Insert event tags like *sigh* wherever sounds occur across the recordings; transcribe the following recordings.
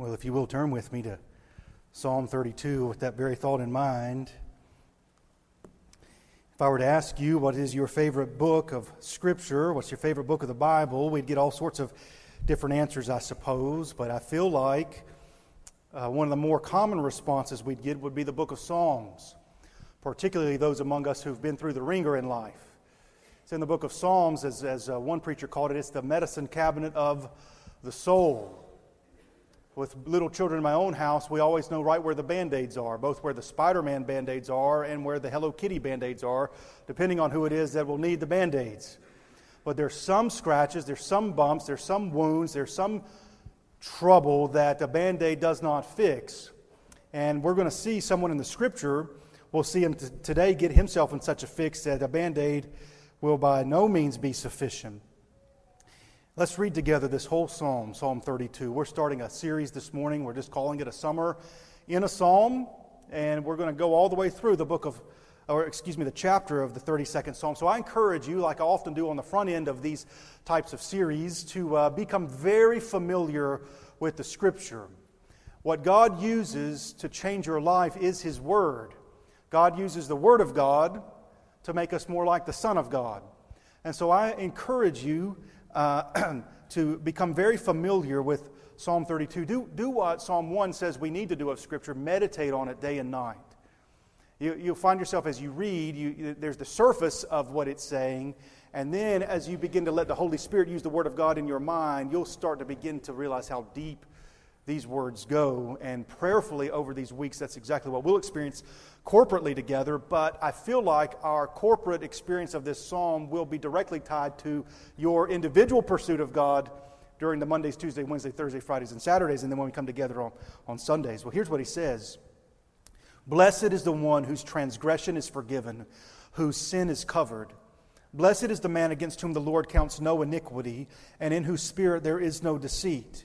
Well, if you will turn with me to Psalm 32 with that very thought in mind. If I were to ask you what is your favorite book of Scripture, what's your favorite book of the Bible, we'd get all sorts of different answers, I suppose. But I feel like uh, one of the more common responses we'd get would be the book of Psalms, particularly those among us who've been through the ringer in life. It's in the book of Psalms, as, as uh, one preacher called it, it's the medicine cabinet of the soul with little children in my own house, we always know right where the band aids are, both where the Spider Man band aids are and where the Hello Kitty band aids are, depending on who it is that will need the band aids. But there's some scratches, there's some bumps, there's some wounds, there's some trouble that a band aid does not fix. And we're going to see someone in the scripture, we'll see him t- today get himself in such a fix that a band aid will by no means be sufficient. Let's read together this whole psalm, Psalm 32. We're starting a series this morning. We're just calling it a summer in a psalm, and we're going to go all the way through the book of, or excuse me, the chapter of the 32nd psalm. So I encourage you, like I often do on the front end of these types of series, to uh, become very familiar with the scripture. What God uses to change your life is His Word. God uses the Word of God to make us more like the Son of God. And so I encourage you uh, *clears throat* to become very familiar with Psalm 32. Do, do what Psalm 1 says we need to do of Scripture meditate on it day and night. You, you'll find yourself as you read, you, there's the surface of what it's saying, and then as you begin to let the Holy Spirit use the Word of God in your mind, you'll start to begin to realize how deep these words go. And prayerfully over these weeks, that's exactly what we'll experience corporately together. But I feel like our corporate experience of this psalm will be directly tied to your individual pursuit of God during the Mondays, Tuesdays, Wednesdays, Thursdays, Fridays, and Saturdays, and then when we come together on, on Sundays. Well, here's what he says Blessed is the one whose transgression is forgiven, whose sin is covered. Blessed is the man against whom the Lord counts no iniquity, and in whose spirit there is no deceit.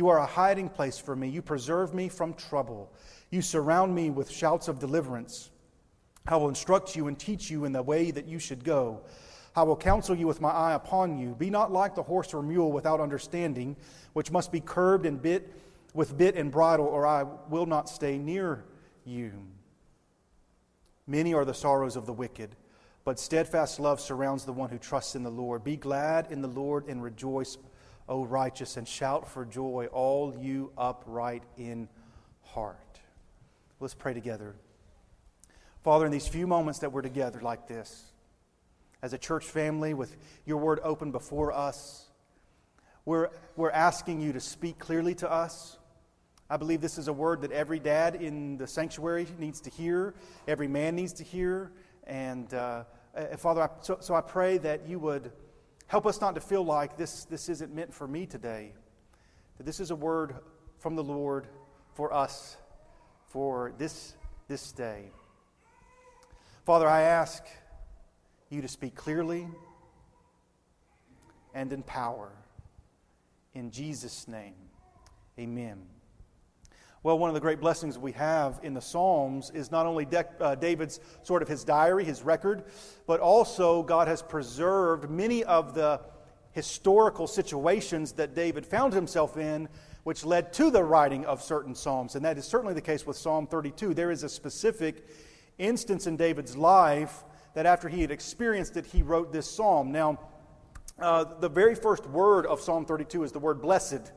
You are a hiding place for me. You preserve me from trouble. You surround me with shouts of deliverance. I will instruct you and teach you in the way that you should go. I will counsel you with my eye upon you. Be not like the horse or mule without understanding, which must be curbed and bit with bit and bridle, or I will not stay near you. Many are the sorrows of the wicked, but steadfast love surrounds the one who trusts in the Lord. Be glad in the Lord and rejoice O righteous, and shout for joy, all you upright in heart. Let's pray together. Father, in these few moments that we're together like this, as a church family with your word open before us, we're, we're asking you to speak clearly to us. I believe this is a word that every dad in the sanctuary needs to hear, every man needs to hear. And uh, uh Father, I, so, so I pray that you would Help us not to feel like this, this isn't meant for me today, that this is a word from the Lord for us for this, this day. Father, I ask you to speak clearly and in power. In Jesus' name, amen. Well, one of the great blessings we have in the Psalms is not only De- uh, David's sort of his diary, his record, but also God has preserved many of the historical situations that David found himself in, which led to the writing of certain Psalms. And that is certainly the case with Psalm 32. There is a specific instance in David's life that after he had experienced it, he wrote this psalm. Now, uh, the very first word of Psalm 32 is the word blessed.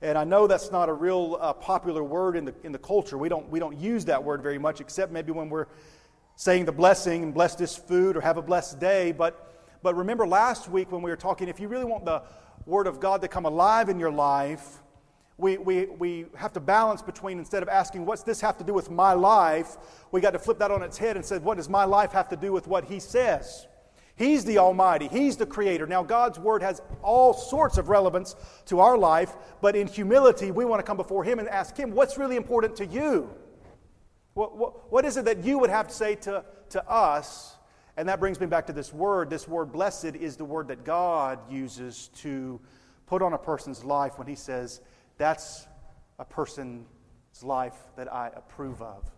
And I know that's not a real uh, popular word in the, in the culture. We don't, we don't use that word very much, except maybe when we're saying the blessing and bless this food or have a blessed day. But, but remember last week when we were talking, if you really want the Word of God to come alive in your life, we, we, we have to balance between instead of asking, what's this have to do with my life? We got to flip that on its head and say, what does my life have to do with what He says? He's the Almighty, He's the Creator. Now, God's Word has all sorts of relevance to our life, but in humility, we want to come before Him and ask Him, What's really important to you? What, what, what is it that you would have to say to, to us? And that brings me back to this word. This word, blessed, is the word that God uses to put on a person's life when He says, That's a person's life that I approve of.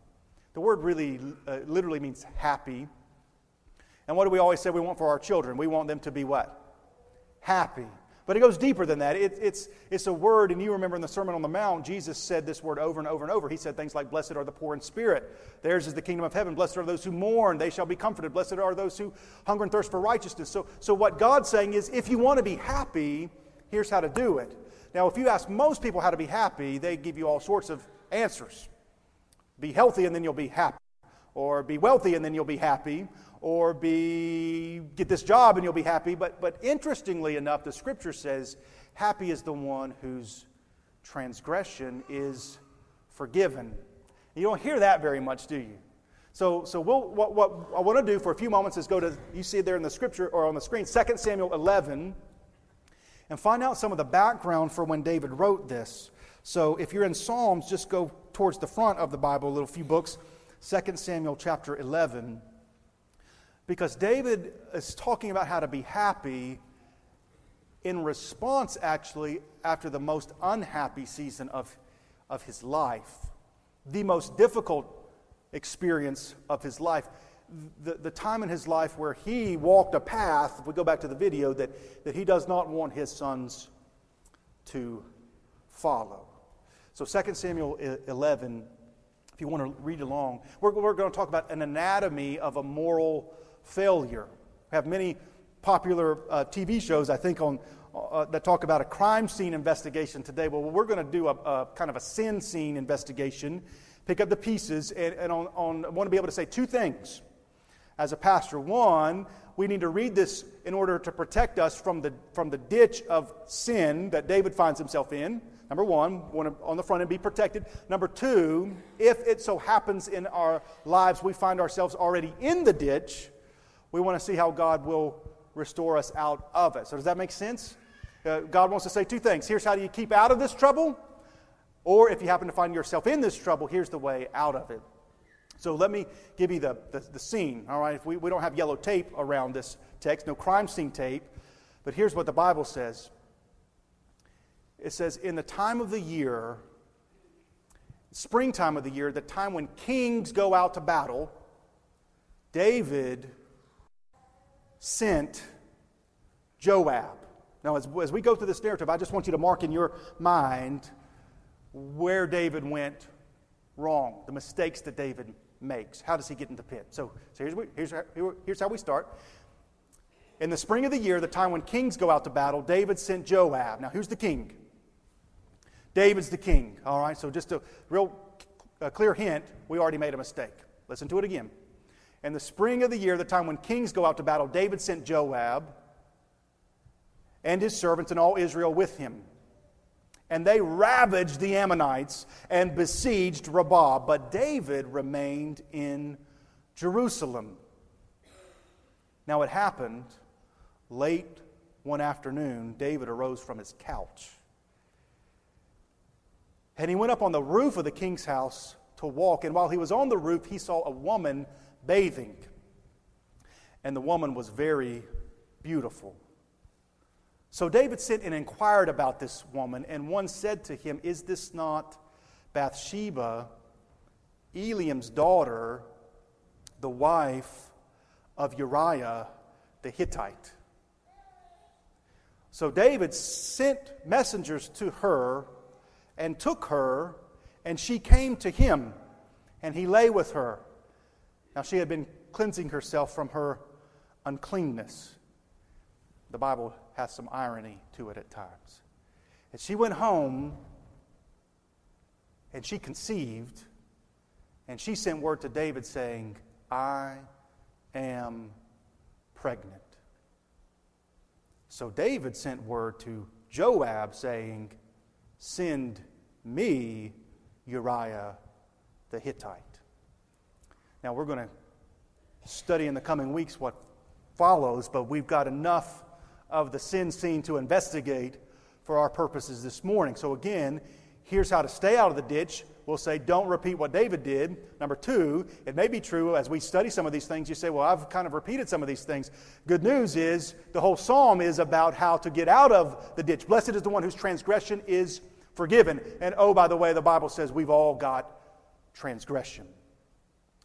The word really uh, literally means happy. And what do we always say we want for our children? We want them to be what? Happy. But it goes deeper than that. It, it's, it's a word, and you remember in the Sermon on the Mount, Jesus said this word over and over and over. He said things like, Blessed are the poor in spirit. Theirs is the kingdom of heaven. Blessed are those who mourn. They shall be comforted. Blessed are those who hunger and thirst for righteousness. So, so what God's saying is, if you want to be happy, here's how to do it. Now, if you ask most people how to be happy, they give you all sorts of answers. Be healthy and then you'll be happy. Or be wealthy and then you'll be happy. Or be get this job and you'll be happy. But, but interestingly enough, the scripture says, happy is the one whose transgression is forgiven. You don't hear that very much, do you? So, so we'll, what, what I want to do for a few moments is go to, you see there in the scripture or on the screen, 2 Samuel 11 and find out some of the background for when David wrote this. So if you're in Psalms, just go towards the front of the Bible, a little few books, 2 Samuel chapter 11. Because David is talking about how to be happy in response, actually, after the most unhappy season of, of his life, the most difficult experience of his life the, the time in his life where he walked a path, if we go back to the video, that, that he does not want his sons to follow. So 2 Samuel 11, if you want to read along, we're, we're going to talk about an anatomy of a moral failure. We have many popular uh, TV shows, I think, on, uh, that talk about a crime scene investigation today. Well, we're going to do a, a, kind of a sin scene investigation, pick up the pieces, and, and on, on, want to be able to say two things as a pastor. One, we need to read this in order to protect us from the, from the ditch of sin that David finds himself in. Number one, want to, on the front end, be protected. Number two, if it so happens in our lives we find ourselves already in the ditch, we want to see how God will restore us out of it. So, does that make sense? Uh, God wants to say two things. Here's how do you keep out of this trouble, or if you happen to find yourself in this trouble, here's the way out of it. So let me give you the, the, the scene, all right? If we, we don't have yellow tape around this text, no crime scene tape, but here's what the Bible says it says, In the time of the year, springtime of the year, the time when kings go out to battle, David sent Joab. Now, as, as we go through this narrative, I just want you to mark in your mind where David went wrong, the mistakes that David makes. How does he get in the pit? So, so here's, here's, here's how we start. In the spring of the year, the time when kings go out to battle, David sent Joab. Now, who's the king? David's the king. All right, so just a real clear hint we already made a mistake. Listen to it again. In the spring of the year, the time when kings go out to battle, David sent Joab and his servants and all Israel with him and they ravaged the Ammonites and besieged Rabbah. But David remained in Jerusalem. Now it happened late one afternoon, David arose from his couch. And he went up on the roof of the king's house to walk. And while he was on the roof, he saw a woman bathing. And the woman was very beautiful. So David sent and inquired about this woman, and one said to him, Is this not Bathsheba, Eliam's daughter, the wife of Uriah the Hittite? So David sent messengers to her and took her, and she came to him, and he lay with her. Now she had been cleansing herself from her uncleanness. The Bible has some irony to it at times. And she went home and she conceived, and she sent word to David saying, I am pregnant. So David sent word to Joab saying, Send me Uriah the Hittite. Now we're going to study in the coming weeks what follows, but we've got enough of the sin scene to investigate for our purposes this morning. So, again, here's how to stay out of the ditch. We'll say, don't repeat what David did. Number two, it may be true as we study some of these things, you say, well, I've kind of repeated some of these things. Good news is the whole psalm is about how to get out of the ditch. Blessed is the one whose transgression is forgiven. And oh, by the way, the Bible says we've all got transgression.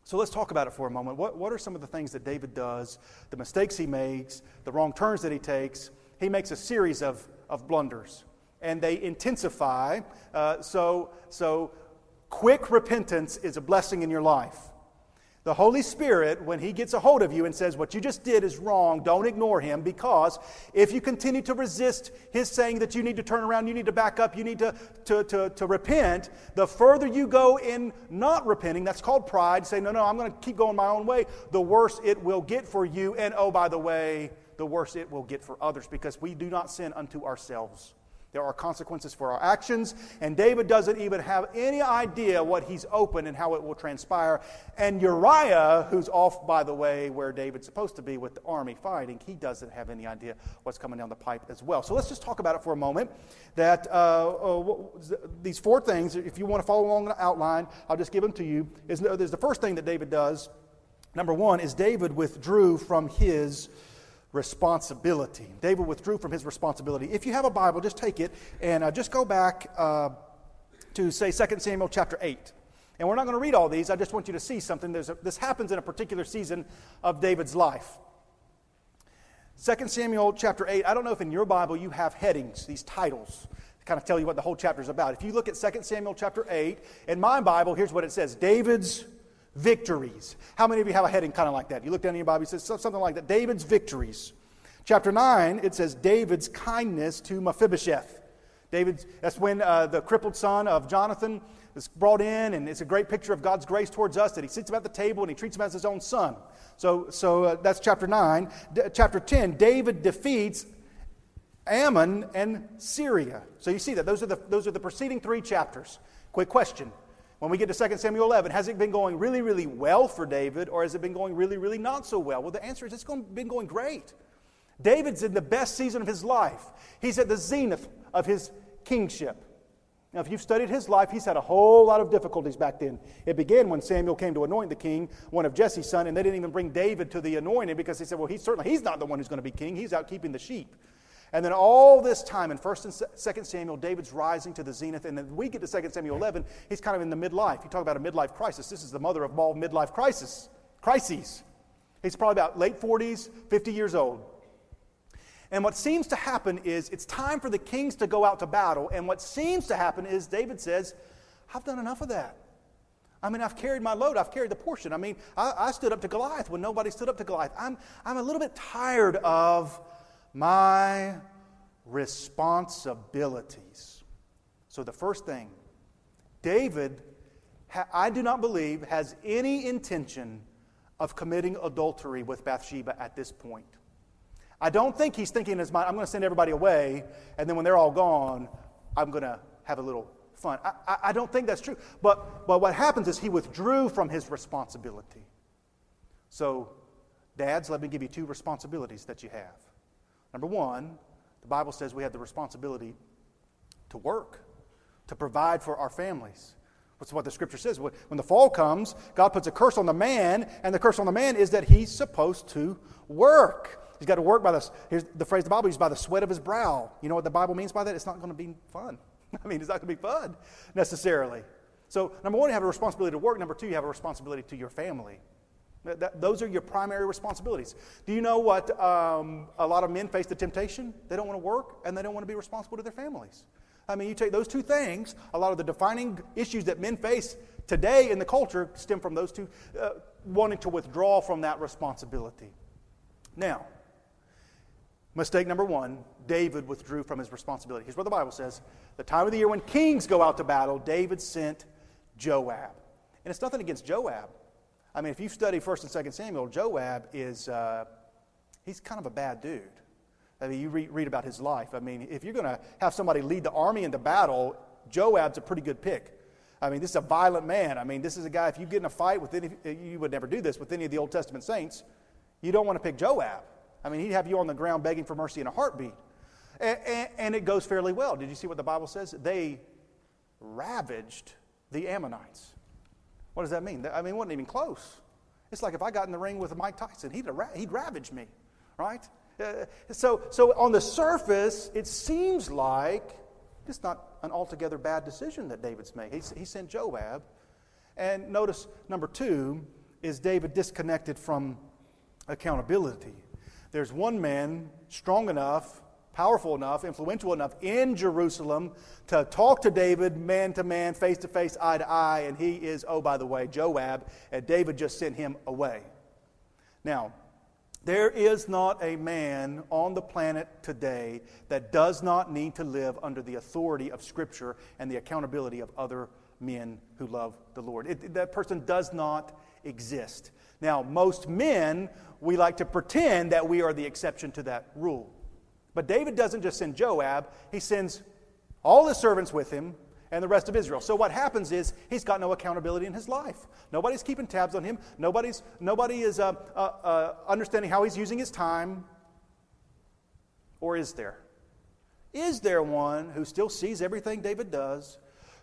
So let's talk about it for a moment. What, what are some of the things that David does, the mistakes he makes, the wrong turns that he takes? He makes a series of, of blunders, and they intensify. Uh, so, so, quick repentance is a blessing in your life. The Holy Spirit, when He gets a hold of you and says, What you just did is wrong, don't ignore Him, because if you continue to resist His saying that you need to turn around, you need to back up, you need to, to, to, to repent, the further you go in not repenting, that's called pride, say, No, no, I'm going to keep going my own way, the worse it will get for you. And oh, by the way, the worse it will get for others, because we do not sin unto ourselves. There are consequences for our actions, and David doesn't even have any idea what he's open and how it will transpire. And Uriah, who's off, by the way, where David's supposed to be with the army fighting, he doesn't have any idea what's coming down the pipe as well. So let's just talk about it for a moment. That uh, uh, these four things, if you want to follow along the outline, I'll just give them to you. Is there's the first thing that David does. Number one is David withdrew from his responsibility. David withdrew from his responsibility. If you have a Bible, just take it and uh, just go back uh, to, say, 2 Samuel chapter 8. And we're not going to read all these. I just want you to see something. A, this happens in a particular season of David's life. 2 Samuel chapter 8, I don't know if in your Bible you have headings, these titles, to kind of tell you what the whole chapter is about. If you look at 2 Samuel chapter 8, in my Bible, here's what it says David's victories. How many of you have a heading kind of like that? You look down in your Bible, it says something like that David's victories. Chapter 9, it says David's kindness to Mephibosheth. David's, that's when uh, the crippled son of Jonathan is brought in, and it's a great picture of God's grace towards us that he sits him at the table and he treats him as his own son. So, so uh, that's chapter 9. D- chapter 10, David defeats Ammon and Syria. So you see that. Those are the, those are the preceding three chapters. Quick question when we get to 2 Samuel 11, has it been going really, really well for David, or has it been going really, really not so well? Well, the answer is it's been going great. David's in the best season of his life. He's at the zenith of his kingship. Now, if you've studied his life, he's had a whole lot of difficulties back then. It began when Samuel came to anoint the king, one of Jesse's son, and they didn't even bring David to the anointing because they said, well, he's certainly he's not the one who's going to be king. He's out keeping the sheep. And then all this time in 1st and 2nd Samuel, David's rising to the zenith. And then we get to 2nd Samuel 11, he's kind of in the midlife. You talk about a midlife crisis. This is the mother of all midlife crisis, crises. He's probably about late 40s, 50 years old. And what seems to happen is it's time for the kings to go out to battle. And what seems to happen is David says, I've done enough of that. I mean, I've carried my load, I've carried the portion. I mean, I, I stood up to Goliath when nobody stood up to Goliath. I'm, I'm a little bit tired of my responsibilities. So, the first thing, David, I do not believe, has any intention of committing adultery with Bathsheba at this point. I don't think he's thinking in his mind, I'm going to send everybody away, and then when they're all gone, I'm going to have a little fun. I, I, I, don't think that's true. But, but what happens is he withdrew from his responsibility. So, dads, let me give you two responsibilities that you have. Number one, the Bible says we have the responsibility to work, to provide for our families. That's what the scripture says. When the fall comes, God puts a curse on the man, and the curse on the man is that he's supposed to work. He's got to work by the, here's the phrase the Bible uses, by the sweat of his brow. You know what the Bible means by that? It's not going to be fun. *laughs* I mean, it's not going to be fun necessarily. So, number one, you have a responsibility to work. Number two, you have a responsibility to your family. That, those are your primary responsibilities. Do you know what um, a lot of men face the temptation? They don't want to work and they don't want to be responsible to their families. I mean, you take those two things, a lot of the defining issues that men face today in the culture stem from those two, uh, wanting to withdraw from that responsibility. Now, mistake number one David withdrew from his responsibility. Here's what the Bible says The time of the year when kings go out to battle, David sent Joab. And it's nothing against Joab. I mean, if you study 1st and 2nd Samuel, Joab is, uh, he's kind of a bad dude. I mean, you read, read about his life. I mean, if you're going to have somebody lead the army into battle, Joab's a pretty good pick. I mean, this is a violent man. I mean, this is a guy, if you get in a fight with any, you would never do this with any of the Old Testament saints, you don't want to pick Joab. I mean, he'd have you on the ground begging for mercy in a heartbeat. And, and, and, it goes fairly well. Did you see what the Bible says? They ravaged the Ammonites. What does that mean? I mean, it wasn't even close. It's like if I got in the ring with Mike Tyson, he'd, he'd ravage me, right? Uh, so, so on the surface, it seems like it's not an altogether bad decision that David's made. He, he sent Joab. And notice number two is David disconnected from accountability. There's one man strong enough, powerful enough, influential enough in Jerusalem to talk to David man to man, face to face, eye to eye, and he is, oh, by the way, Joab, and David just sent him away. Now, there is not a man on the planet today that does not need to live under the authority of Scripture and the accountability of other men who love the Lord. It, that person does not exist. Now, most men, we like to pretend that we are the exception to that rule. But David doesn't just send Joab, he sends all his servants with him and the rest of Israel. So what happens is he's got no accountability in his life. Nobody's keeping tabs on him. Nobody's, nobody is uh, uh, uh, understanding how he's using his time. Or is there? Is there one who still sees everything David does?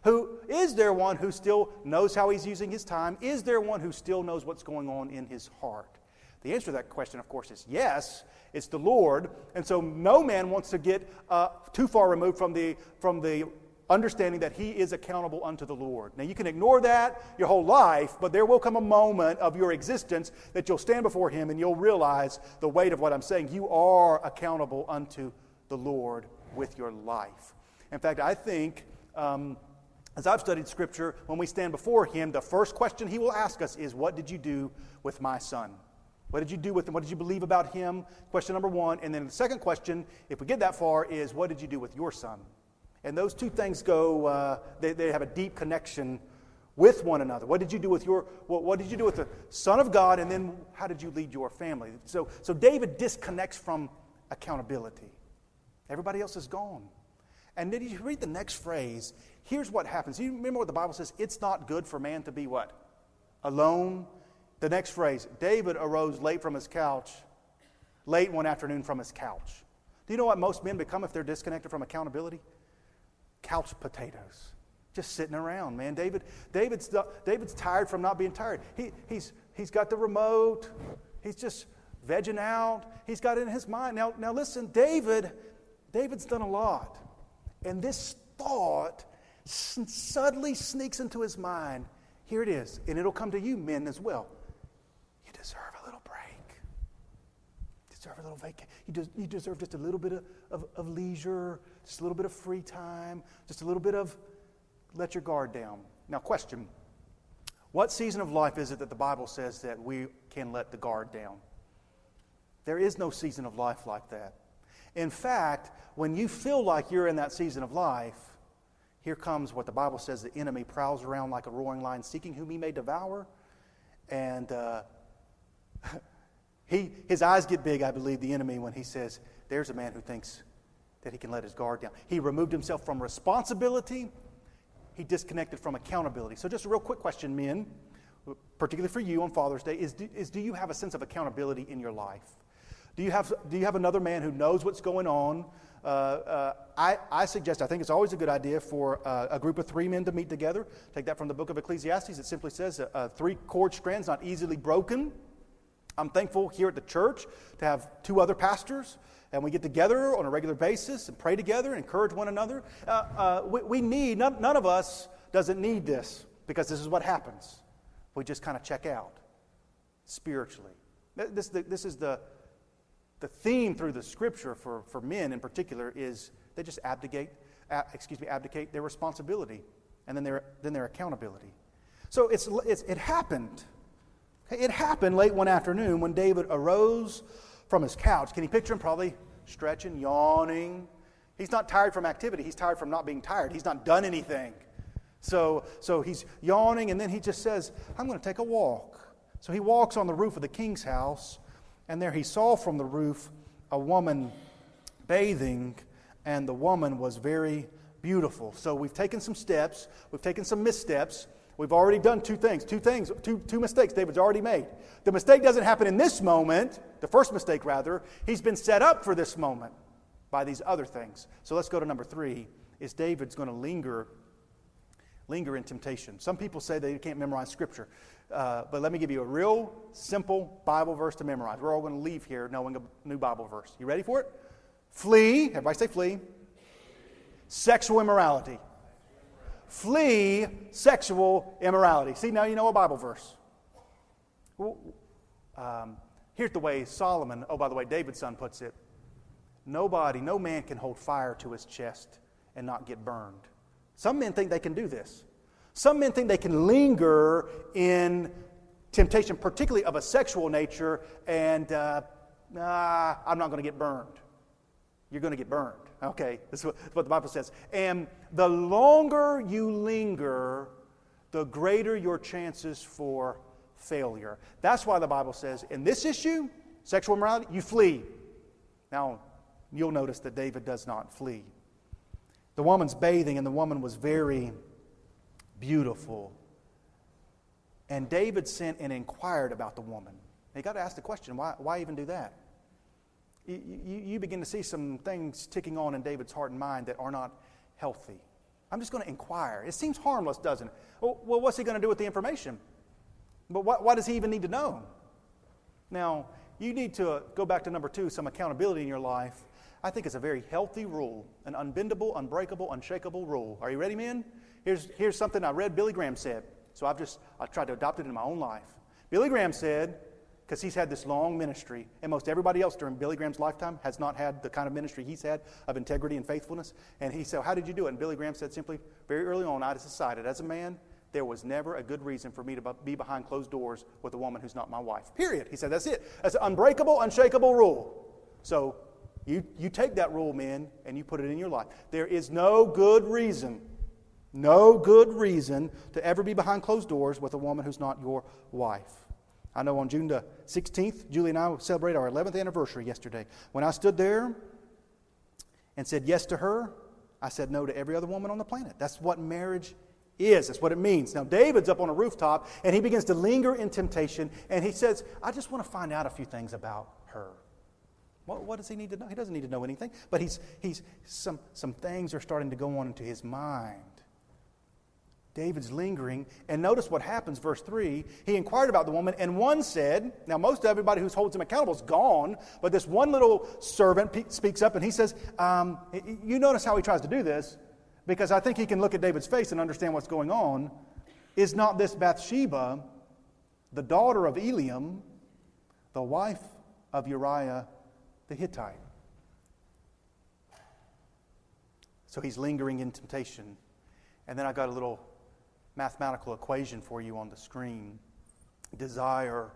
Who is there one who still knows how he's using his time? Is there one who still knows what's going on in his heart? The answer to that question, of course, is yes. It's the Lord. And so no man wants to get uh, too far removed from the, from the understanding that he is accountable unto the Lord. Now, you can ignore that your whole life, but there will come a moment of your existence that you'll stand before him and you'll realize the weight of what I'm saying. You are accountable unto the Lord with your life. In fact, I think. Um, as I've studied Scripture, when we stand before Him, the first question He will ask us is, What did you do with my son? What did you do with him? What did you believe about him? Question number one. And then the second question, if we get that far, is what did you do with your son? And those two things go, uh, they, they have a deep connection with one another. What did you do with your, what, what, did you do with the Son of God? And then how did you lead your family? So, so David disconnects from accountability. Everybody else is gone. And then you read the next phrase. Here's what happens. You remember what the Bible says? It's not good for man to be what? Alone the next phrase David arose late from his couch, late one afternoon from his couch. Do you know what most men become if they're disconnected from accountability? Couch potatoes. Just sitting around, man. David, David's, David's tired from not being tired. He, he's, he's got the remote. He's just vegging out. He's got it in his mind. Now, now listen, David, David's done a lot. And this thought suddenly sneaks into his mind. Here it is. And it'll come to you, men, as well deserve a little break. You deserve a little vacation. You, des- you deserve just a little bit of, of, of leisure, just a little bit of free time, just a little bit of let your guard down. Now, question What season of life is it that the Bible says that we can let the guard down? There is no season of life like that. In fact, when you feel like you're in that season of life, here comes what the Bible says the enemy prowls around like a roaring lion, seeking whom he may devour. And uh, *laughs* he, his eyes get big, I believe, the enemy, when he says, There's a man who thinks that he can let his guard down. He removed himself from responsibility, he disconnected from accountability. So, just a real quick question, men, particularly for you on Father's Day, is do, is do you have a sense of accountability in your life? Do you have, do you have another man who knows what's going on? Uh, uh, I, I, suggest, I think it's always a good idea for uh, a group of three men to meet together. Take that from the book of Ecclesiastes. It simply says uh, three cord strands not easily broken. I'm thankful here at the church to have two other pastors, and we get together on a regular basis and pray together, and encourage one another. Uh, uh, we, we, need, none, none of us doesn't need this because this is what happens. We just kind of check out spiritually. This, this is the, the theme through the scripture for, for men in particular is they just abdicate, excuse me, abdicate their responsibility and then their, then their accountability. So it's, it's, it happened it happened late one afternoon when David arose from his couch. Can you picture him probably stretching, yawning? He's not tired from activity, he's tired from not being tired. He's not done anything. So, so he's yawning, and then he just says, I'm going to take a walk. So he walks on the roof of the king's house, and there he saw from the roof a woman bathing, and the woman was very beautiful. So we've taken some steps, we've taken some missteps We've already done two things, two things, two, two mistakes David's already made. The mistake doesn't happen in this moment, the first mistake rather. He's been set up for this moment by these other things. So let's go to number three. Is David's going to linger, linger in temptation? Some people say they can't memorize scripture. Uh, but let me give you a real simple Bible verse to memorize. We're all going to leave here knowing a new Bible verse. You ready for it? Flee, everybody say flee. Sexual immorality. Flee sexual immorality. See, now you know a Bible verse. Um, here's the way Solomon, oh, by the way, David's son puts it Nobody, no man can hold fire to his chest and not get burned. Some men think they can do this. Some men think they can linger in temptation, particularly of a sexual nature, and uh, I'm not going to get burned. You're going to get burned. Okay, that's what, what the Bible says. And the longer you linger, the greater your chances for failure. That's why the Bible says in this issue, sexual immorality, you flee. Now, you'll notice that David does not flee. The woman's bathing, and the woman was very beautiful. And David sent and inquired about the woman. He got to ask the question why, why even do that? You, you, begin to see some things ticking on in David's heart and mind that are not healthy. I'm just going to inquire. It seems harmless, doesn't it? Well, well what's he going to do with the information? But what, why does he even need to know? Now, you need to go back to number two some accountability in your life I think it's a very healthy rule, an unbendable, unbreakable, unshakable rule. Are you ready, men? Here's, here's something I read Billy Graham said. So I've just I tried to adopt it in my own life. Billy Graham said, because he's had this long ministry, and most everybody else during Billy Graham's lifetime has not had the kind of ministry he's had of integrity and faithfulness. And he said, How did you do it? And Billy Graham said simply, very early on, I decided as a man, there was never a good reason for me to be behind closed doors with a woman who's not my wife. Period. He said, That's it. That's an unbreakable, unshakable rule. So you, you take that rule, men, and you put it in your life. There is no good reason, no good reason to ever be behind closed doors with a woman who's not your wife. I know on June the 16th, Julie and I celebrated our 11th anniversary yesterday. When I stood there and said yes to her, I said no to every other woman on the planet. That's what marriage is. That's what it means. Now, David's up on a rooftop and he begins to linger in temptation and he says, I just want to find out a few things about her. What, what, does he need to know? He doesn't need to know anything. But he's, he's, some, some things are starting to go on into his mind. David's lingering. And notice what happens, verse 3. He inquired about the woman, and one said, Now, most everybody who holds him accountable is gone, but this one little servant speaks up and he says, um, You notice how he tries to do this, because I think he can look at David's face and understand what's going on. Is not this Bathsheba, the daughter of Eliam, the wife of Uriah the Hittite. So he's lingering in temptation. And then I got a little mathematical equation for you on the screen. Desire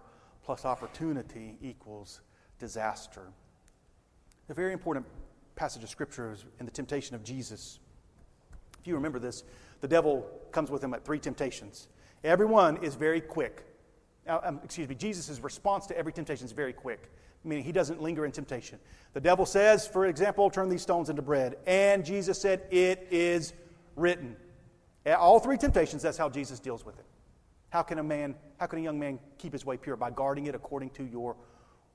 plus opportunity equals disaster. A very important passage of scripture is in the temptation of Jesus. If you remember this, the devil comes with him at three temptations. Everyone is very quick. Um, excuse me, Jesus' response to every temptation is very quick meaning he doesn't linger in temptation. The devil says, for example, turn these stones into bread. And Jesus said, It is written. All three temptations, that's how Jesus deals with it. How can a man, how can a young man keep his way pure? By guarding it according to your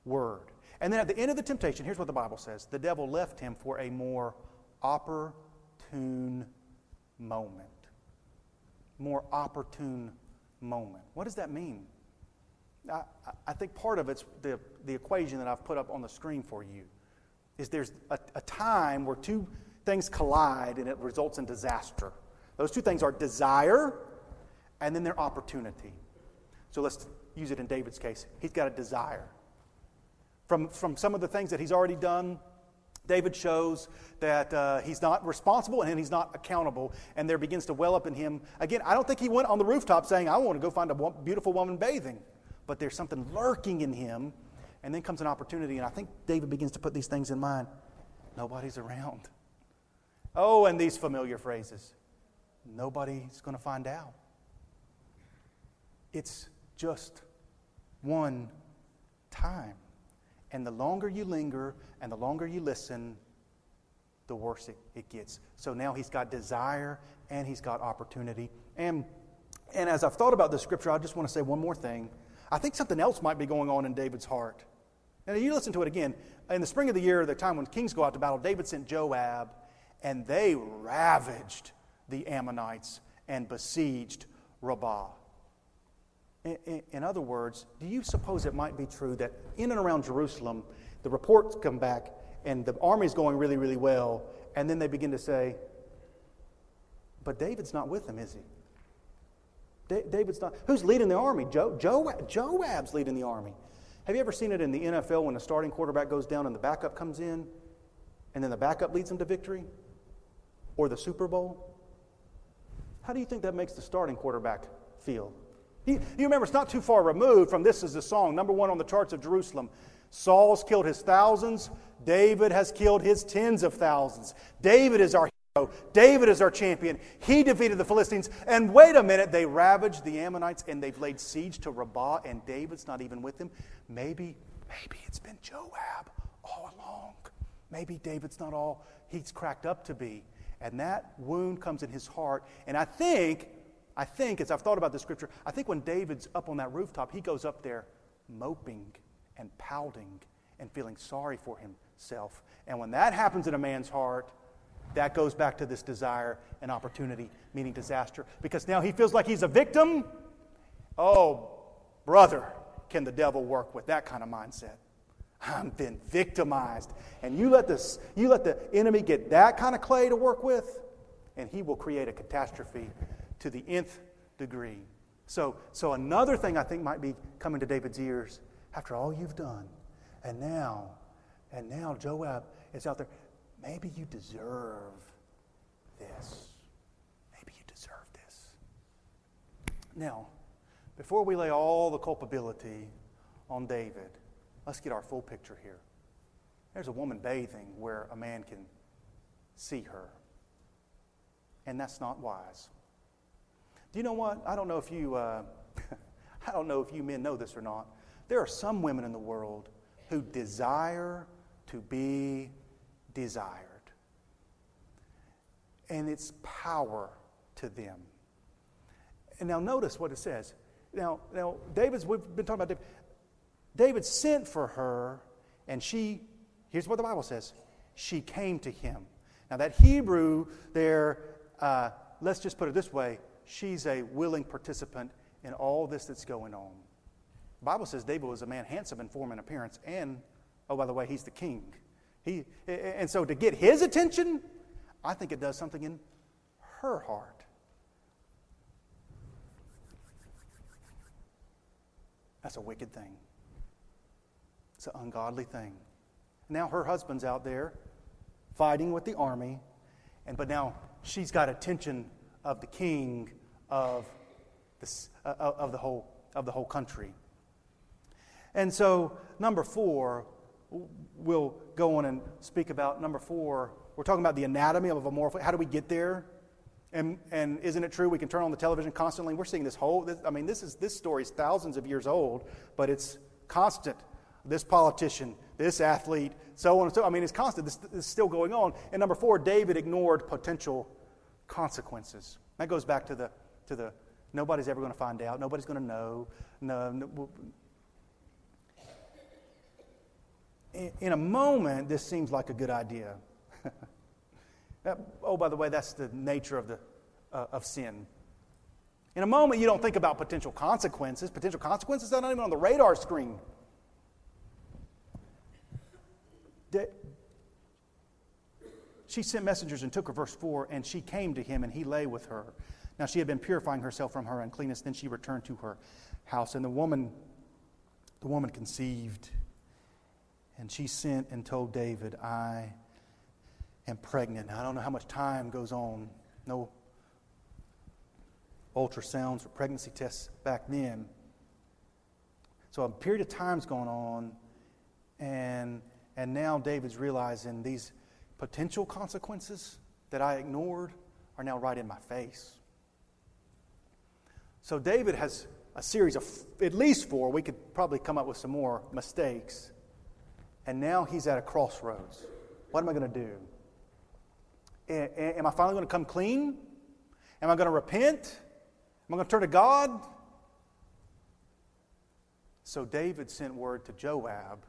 word. And then at the end of the temptation, here's what the Bible says the devil left him for a more opportune moment. More opportune moment. What does that mean? I, I think part of it's the, the equation that I've put up on the screen for you is there's a, a time where two things collide and it results in disaster. Those two things are desire and then their opportunity. So let's use it in David's case. He's got a desire. From, from some of the things that he's already done, David shows that uh, he's not responsible and he's not accountable, and there begins to well up in him. Again, I don't think he went on the rooftop saying, I want to go find a beautiful woman bathing but there's something lurking in him. And then comes an opportunity, and I think David begins to put these things in mind. Nobody's around. Oh, and these familiar phrases. Nobody's going to find out. It's just one time. And the longer you linger and the longer you listen, the worse it, it gets. So now he's got desire and he's got opportunity. And And as I've thought about this scripture, I just want to say one more thing. I think something else might be going on in David's heart. Now, you listen to it again. In the spring of the year, the time when kings go out to battle, David sent Joab, and they ravaged the Ammonites and besieged Rabbah. In, other words, do you suppose it might be true that in and around Jerusalem, the reports come back and the army's going really, really well, and then they begin to say, but David's not with them, is he? David's not. Who's leading the army? Joe, Joe, Joab's leading the army. Have you ever seen it in the NFL when the starting quarterback goes down and the backup comes in, and then the backup leads them to victory? Or the Super Bowl? How do you think that makes the starting quarterback feel? You, remember, it's not too far removed from this is the song, number one on the charts of Jerusalem. Saul's killed his thousands, David has killed his tens of thousands. David is our hero, David is our champion. He defeated the Philistines. And wait a minute, they ravaged the Ammonites and they've laid siege to Rabbah, and David's not even with them. Maybe, maybe it's been Joab all along. Maybe David's not all he's cracked up to be. And that wound comes in his heart. And I think, I think, as I've thought about the scripture, I think when David's up on that rooftop, he goes up there moping and pouting and feeling sorry for himself. And when that happens in a man's heart, that goes back to this desire and opportunity, meaning disaster. Because now he feels like he's a victim. Oh, brother, can the devil work with that kind of mindset? I've been victimized. And you let, this, you let the enemy get that kind of clay to work with, and he will create a catastrophe to the nth degree. So, so another thing I think might be coming to David's ears after all you've done, and now, and now Joab is out there. Maybe you deserve this. Maybe you deserve this. Now, before we lay all the culpability on David, let's get our full picture here. There's a woman bathing where a man can see her. And that's not wise. Do you know what? I don't know if you, uh, *laughs* I don't know if you men know this or not. There are some women in the world who desire to be desired. And it's power to them. And now notice what it says. Now, now David's, we've been talking about David. David sent for her, and she, here's what the Bible says she came to him. Now, that Hebrew there, uh, let's just put it this way she's a willing participant in all this that's going on. The Bible says David was a man handsome in form and appearance, and, oh, by the way, he's the king. He, and so to get his attention, I think it does something in her heart. That's a wicked thing. It's an ungodly thing. Now her husband's out there fighting with the army, and but now she's got attention of the king of, this, uh, of, the, whole, of the whole country. And so, number four, we'll go on and speak about number four. We're talking about the anatomy of a moral. How do we get there? And, and isn't it true we can turn on the television constantly? We're seeing this whole. This, I mean, this is this story is thousands of years old, but it's constant. This politician, this athlete, so on and so. I mean, it's constant. This, this is still going on. And number four, David ignored potential consequences. That goes back to the to the nobody's ever going to find out. Nobody's going to know. No, no, in a moment, this seems like a good idea. *laughs* oh, by the way, that's the nature of, the, uh, of sin. In a moment, you don't think about potential consequences. Potential consequences are not even on the radar screen. She sent messengers and took her, verse 4, and she came to him, and he lay with her. Now she had been purifying herself from her uncleanness. Then she returned to her house, and the woman, the woman conceived and she sent and told David, I am pregnant. I don't know how much time goes on. No ultrasounds or pregnancy tests back then. So a period of time's going on, and, and now David's realizing these potential consequences that I ignored are now right in my face. So David has a series of at least four, we could probably come up with some more mistakes and now he's at a crossroads. What am I going to do? Am I finally going to come clean? Am I going to repent? Am I going to turn to God? So David sent word to Joab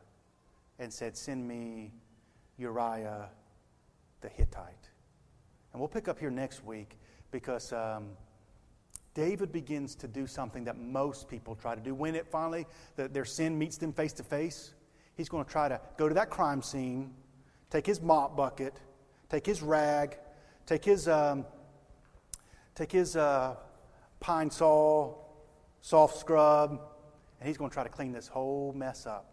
and said, Send me Uriah the Hittite. And we'll pick up here next week because um, David begins to do something that most people try to do. When it finally, the, their sin meets them face to face, he's going to try to go to that crime scene, take his mop bucket, take his rag, take his, um, take his uh, Pine-Sol, soft scrub, and he's going to try to clean this whole mess up.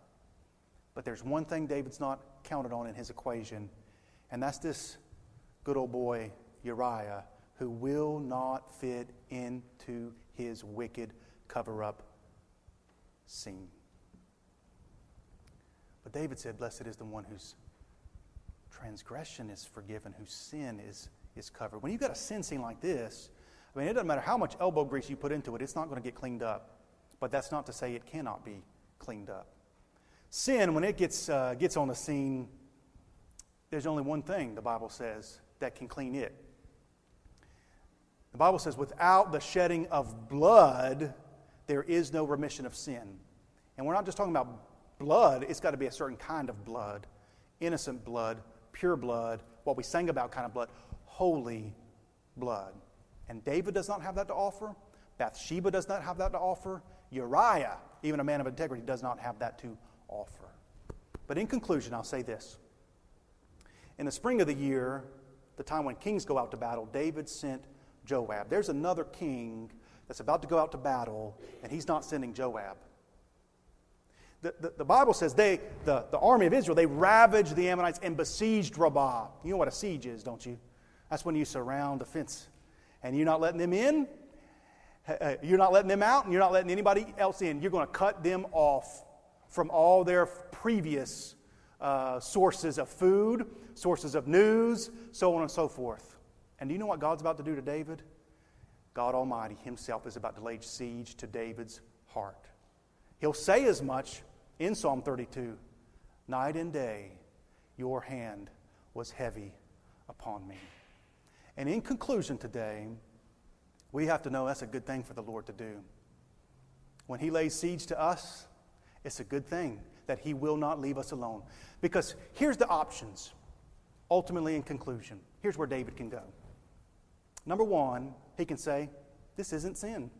But there's one thing David's not counted on in his equation, and that's this good old boy, Uriah, who will not fit into his wicked cover up scene. But David said, Blessed is the one whose transgression is forgiven, whose sin is, is covered. When you've got a sin scene like this, I mean, it doesn't matter how much elbow grease you put into it, it's not going to get cleaned up. But that's not to say it cannot be cleaned up. Sin, when it gets, uh, gets on the scene, there's only one thing, the Bible says, that can clean it. The Bible says, without the shedding of blood, there is no remission of sin. And we're not just talking about blood, it's got to be a certain kind of blood innocent blood, pure blood, what we sang about kind of blood, holy blood. And David does not have that to offer. Bathsheba does not have that to offer. Uriah, even a man of integrity, does not have that to offer. But in conclusion, I'll say this. In the spring of the year, the time when kings go out to battle, David sent Joab. There's another king that's about to go out to battle, and he's not sending Joab. The, the, the, Bible says they, the, the army of Israel, they ravaged the Ammonites and besieged Rabbah. You know what a siege is, don't you? That's when you surround a fence and you're not letting them in, you're not letting them out, and you're not letting anybody else in. You're going to cut them off from all their previous uh, sources of food, sources of news, so on and so forth. And do you know what God's about to do to David? God Almighty Himself is about to lay siege to David's heart. He'll say as much in Psalm 32 Night and day, your hand was heavy upon me. And in conclusion today, we have to know that's a good thing for the Lord to do. When He lays siege to us, it's a good thing that He will not leave us alone. Because here's the options, ultimately, in conclusion. Here's where David can go. Number one, he can say, This isn't sin.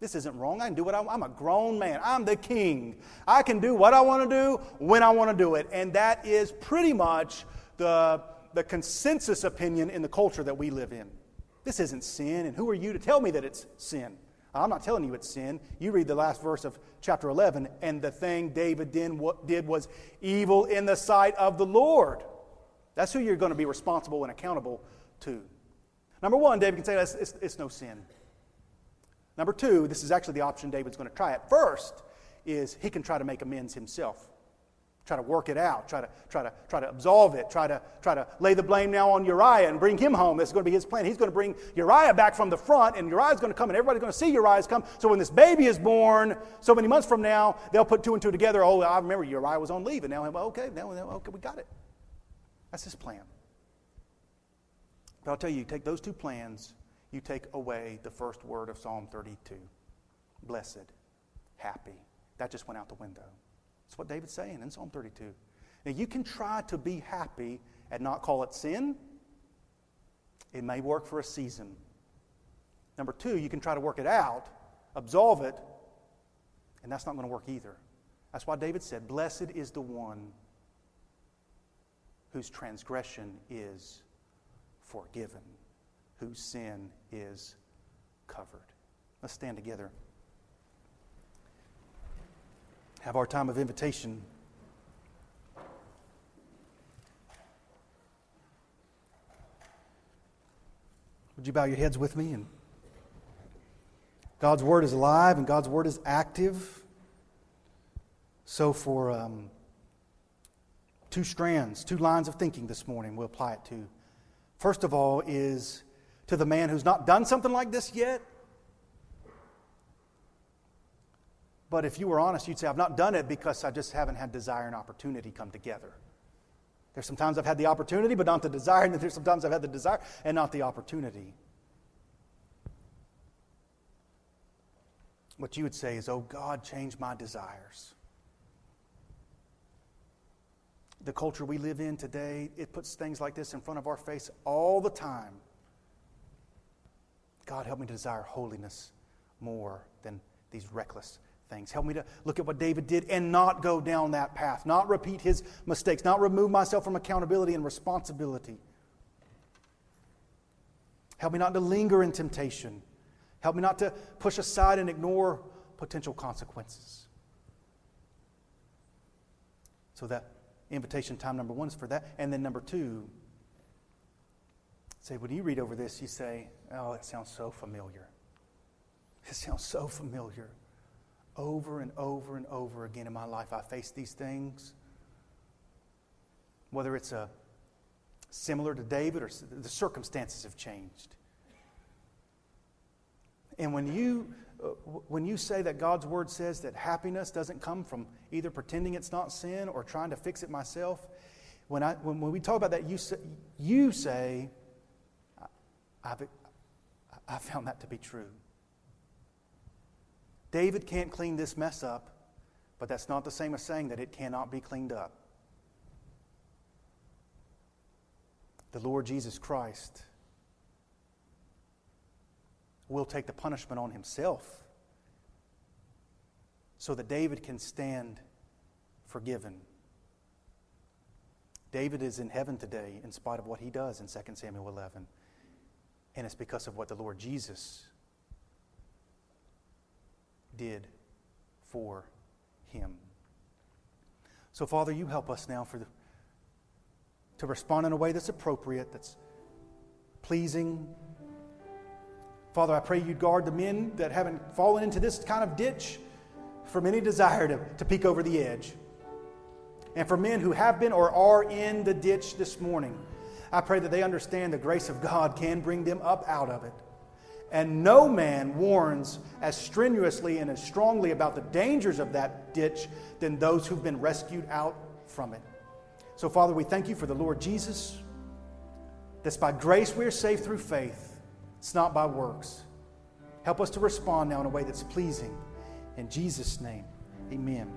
This isn't wrong. I can do what I want. I'm a grown man. I'm the king. I can do what I want to do when I want to do it. And that is pretty much the, the consensus opinion in the culture that we live in. This isn't sin, and who are you to tell me that it's sin? I'm not telling you it's sin. You read the last verse of chapter 11, and the thing David did was evil in the sight of the Lord. That's who you're going to be responsible and accountable to. Number one, David can say it's, it's, it's no sin. Number two, this is actually the option David's going to try at first, is he can try to make amends himself try to work it out, try to, try to, try to absolve it, try to, try to lay the blame now on Uriah and bring him home. That's going to be his plan. He's going to bring Uriah back from the front, and Uriah's going to come, and everybody's going to see Uriah's come. So when this baby is born, so many months from now, they'll put two and two together. Oh, I remember Uriah was on leave, and now, okay, now, okay, we got it. That's his plan. But I'll tell you, you take those two plans, you take away the first word of Psalm 32 blessed, happy. That just went out the window. That's what David's saying in Psalm 32. Now, you can try to be happy and not call it sin. It may work for a season. Number two, you can try to work it out, absolve it, and that's not going to work either. That's why David said, Blessed is the one whose transgression is forgiven, whose sin is covered. Let's stand together. Have our time of invitation. Would you bow your heads with me? And God's word is alive and God's word is active. So, for um, two strands, two lines of thinking this morning, we'll apply it to. First of all, is to the man who's not done something like this yet, But if you were honest, you'd say, I've not done it because I just haven't had desire and opportunity come together. There's sometimes I've had the opportunity, but not the desire, and there's sometimes I've had the desire and not the opportunity. what you would say is, Oh God, change my desires. The culture we live in today, it puts things like this in front of our face all the time. God, help me to desire holiness more than these reckless things. Help me to look at what David did and not go down that path, not repeat his mistakes, not remove myself from accountability and responsibility. Help me not to linger in temptation. Help me not to push aside and ignore potential consequences. So that invitation time number one is for that. And then number two, say, when you read over this, you say, oh, it sounds so familiar. It sounds so familiar. Over and over and over again in my life, I face these things. Whether it's a similar to David or the circumstances have changed. And when you, uh, when you say that God's word says that happiness doesn't come from either pretending it's not sin or trying to fix it myself, when, I, when, when we talk about that, you say, you say I've, I found that to be true. David can't clean this mess up, but that's not the same as saying that it cannot be cleaned up. The Lord Jesus Christ will take the punishment on himself so that David can stand forgiven. David is in heaven today in spite of what he does in 2 Samuel 11. And it's because of what the Lord Jesus did for him. So, Father, you help us now for the, to respond in a way that's appropriate, that's pleasing. Father, I pray you'd guard the men that haven't fallen into this kind of ditch from any desire to, to peek over the edge. And for men who have been or are in the ditch this morning, I pray that they understand the grace of God can bring them up out of it. And no man warns as strenuously and as strongly about the dangers of that ditch than those who've been rescued out from it. So, Father, we thank you for the Lord Jesus. That's by grace we are saved through faith, it's not by works. Help us to respond now in a way that's pleasing. In Jesus' name, amen.